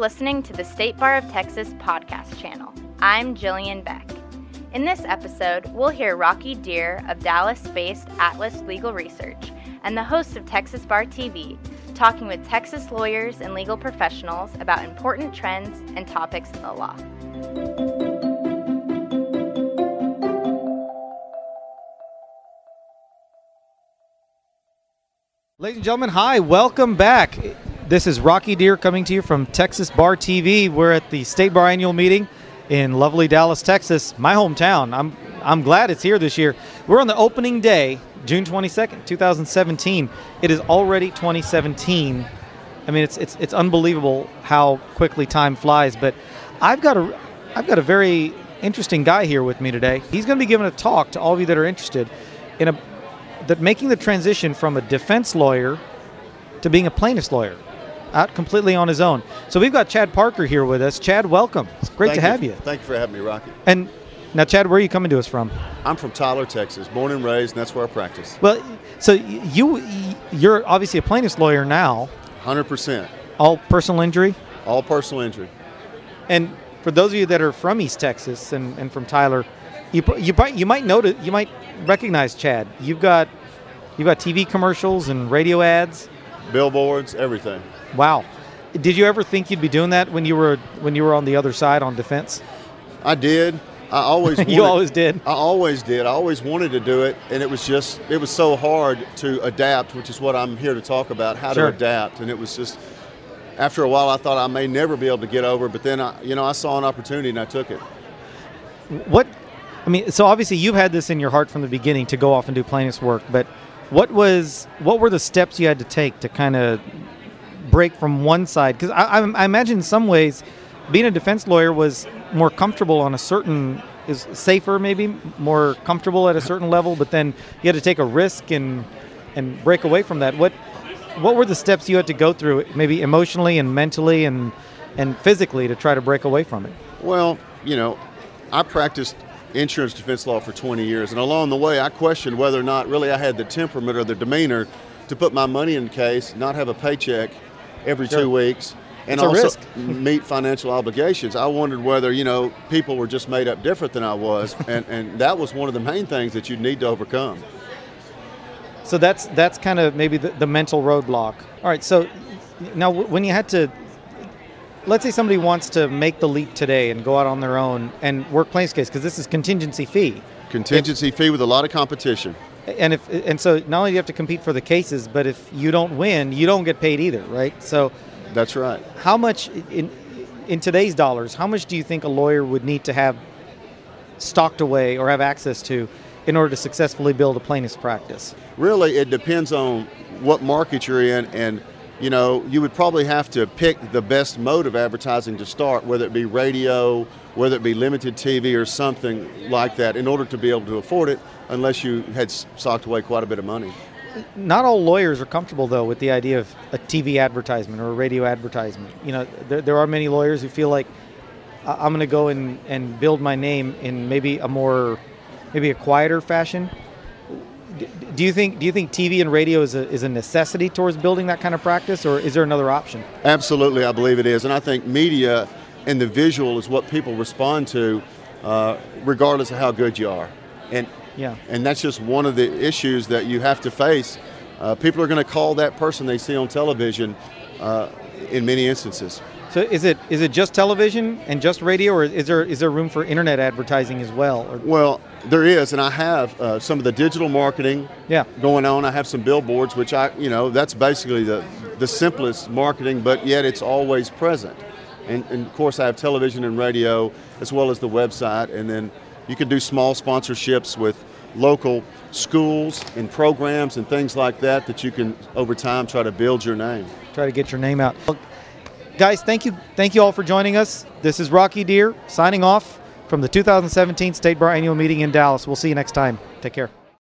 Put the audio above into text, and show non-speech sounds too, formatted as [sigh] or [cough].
listening to the State Bar of Texas podcast channel. I'm Jillian Beck. In this episode, we'll hear Rocky Dhir of Dallas based Atlas Legal Research and the host of Texas Bar TV talking with Texas lawyers and legal professionals about important trends and topics in the law. Ladies and gentlemen, hi, welcome back. This is Rocky Dhir coming to you from Texas Bar TV. We're at the State Bar Annual Meeting in lovely Dallas, Texas, my hometown. I'm I'm glad it's here this year. We're on the opening day, June 22nd, 2017. It is already 2017. I mean, it's it's it's unbelievable how quickly time flies, but I've got a I've got a very interesting guy here with me today. He's going to be giving a talk to all of you that are interested in a that making the transition from a defense lawyer to being a plaintiff's lawyer out completely on his own. So we've got Chad Parker here with us. Chad, welcome. It's great Thank to have you. Thank you for having me, Rocky. And now, Chad, where are you coming to us from? I'm from Tyler, Texas, born and raised, and that's where I practice. Well, so you you're obviously a plaintiff's lawyer now. Hundred percent. All personal injury. All personal injury. And for those of you that are from East Texas and, and from Tyler, you you might you might notice you might recognize Chad. You've got you've got TV commercials and radio ads, billboards, everything. Wow. Did you ever think you'd be doing that when you were when you were on the other side on defense? I did. I always [laughs] wanted, you always did. I always did. I always wanted to do it, and it was just it was so hard to adapt, which is what I'm here to talk about how Sure. to adapt. And it was just after a while, I thought I may never be able to get over, but then I, you know I saw an opportunity and I took it. What I mean, so obviously you've had this in your heart from the beginning to go off and do plaintiff's work, but what was what were the steps you had to take to kind of break from one side? Because I, I, I imagine in some ways, being a defense lawyer was more comfortable on a certain is safer maybe more comfortable at a certain level, but then you had to take a risk and and break away from that. What what were the steps you had to go through, maybe emotionally and mentally and and physically, to try to break away from it? Well, you know, I practiced insurance defense law for 20 years, and along the way, I questioned whether or not really I had the temperament or the demeanor to put my money in the case, not have a paycheck every Sure. two weeks, and also risk. [laughs] meet financial obligations. I wondered whether you know people were just made up different than I was, [laughs] and and that was one of the main things that you need to overcome. So that's that's kind of maybe the, the mental roadblock. All right. So now, when you had to, let's say somebody wants to make the leap today and go out on their own and work plaintiff's case because this is contingency fee, Contingency fee with a lot of competition. And if and so not only do you have to compete for the cases, but if you don't win, you don't get paid either, right? So That's right. how much in in today's dollars, how much do you think a lawyer would need to have stocked away or have access to in order to successfully build a plaintiff's practice? Really, it depends on what market you're in, and you know, you would probably have to pick the best mode of advertising to start, whether it be radio, whether it be limited TV, or something like that, in order to be able to afford it. Unless you had socked away quite a bit of money. not all lawyers are comfortable though with the idea of a TV advertisement or a radio advertisement. You know, there, there are many lawyers who feel like "I- I'm going to go and, and build my name in maybe a more, maybe a quieter fashion. Do you think do you think TV and radio is a, is a necessity towards building that kind of practice, or is there another option? Absolutely, I believe it is, and I think media and the visual is what people respond to, uh, regardless of how good you are, and Yeah. and that's just one of the issues that you have to face. Uh, people are going to call that person they see on television, uh, in many instances. So is it is it just television and just radio, or is there is there room for internet advertising as well? Or, Well, there is, and I have uh, some of the digital marketing yeah. going on. I have some billboards, which I, you know, that's basically the, the simplest marketing, but yet it's always present. And, and of course, I have television and radio, as well as the website, and then you can do small sponsorships with local schools and programs and things like that that you can, over time, try to build your name. try to get your name out. Guys, thank you, thank you all for joining us. This is Rocky Dhir signing off from the 2017 State Bar Annual Meeting in Dallas. We'll see you next time. Take care.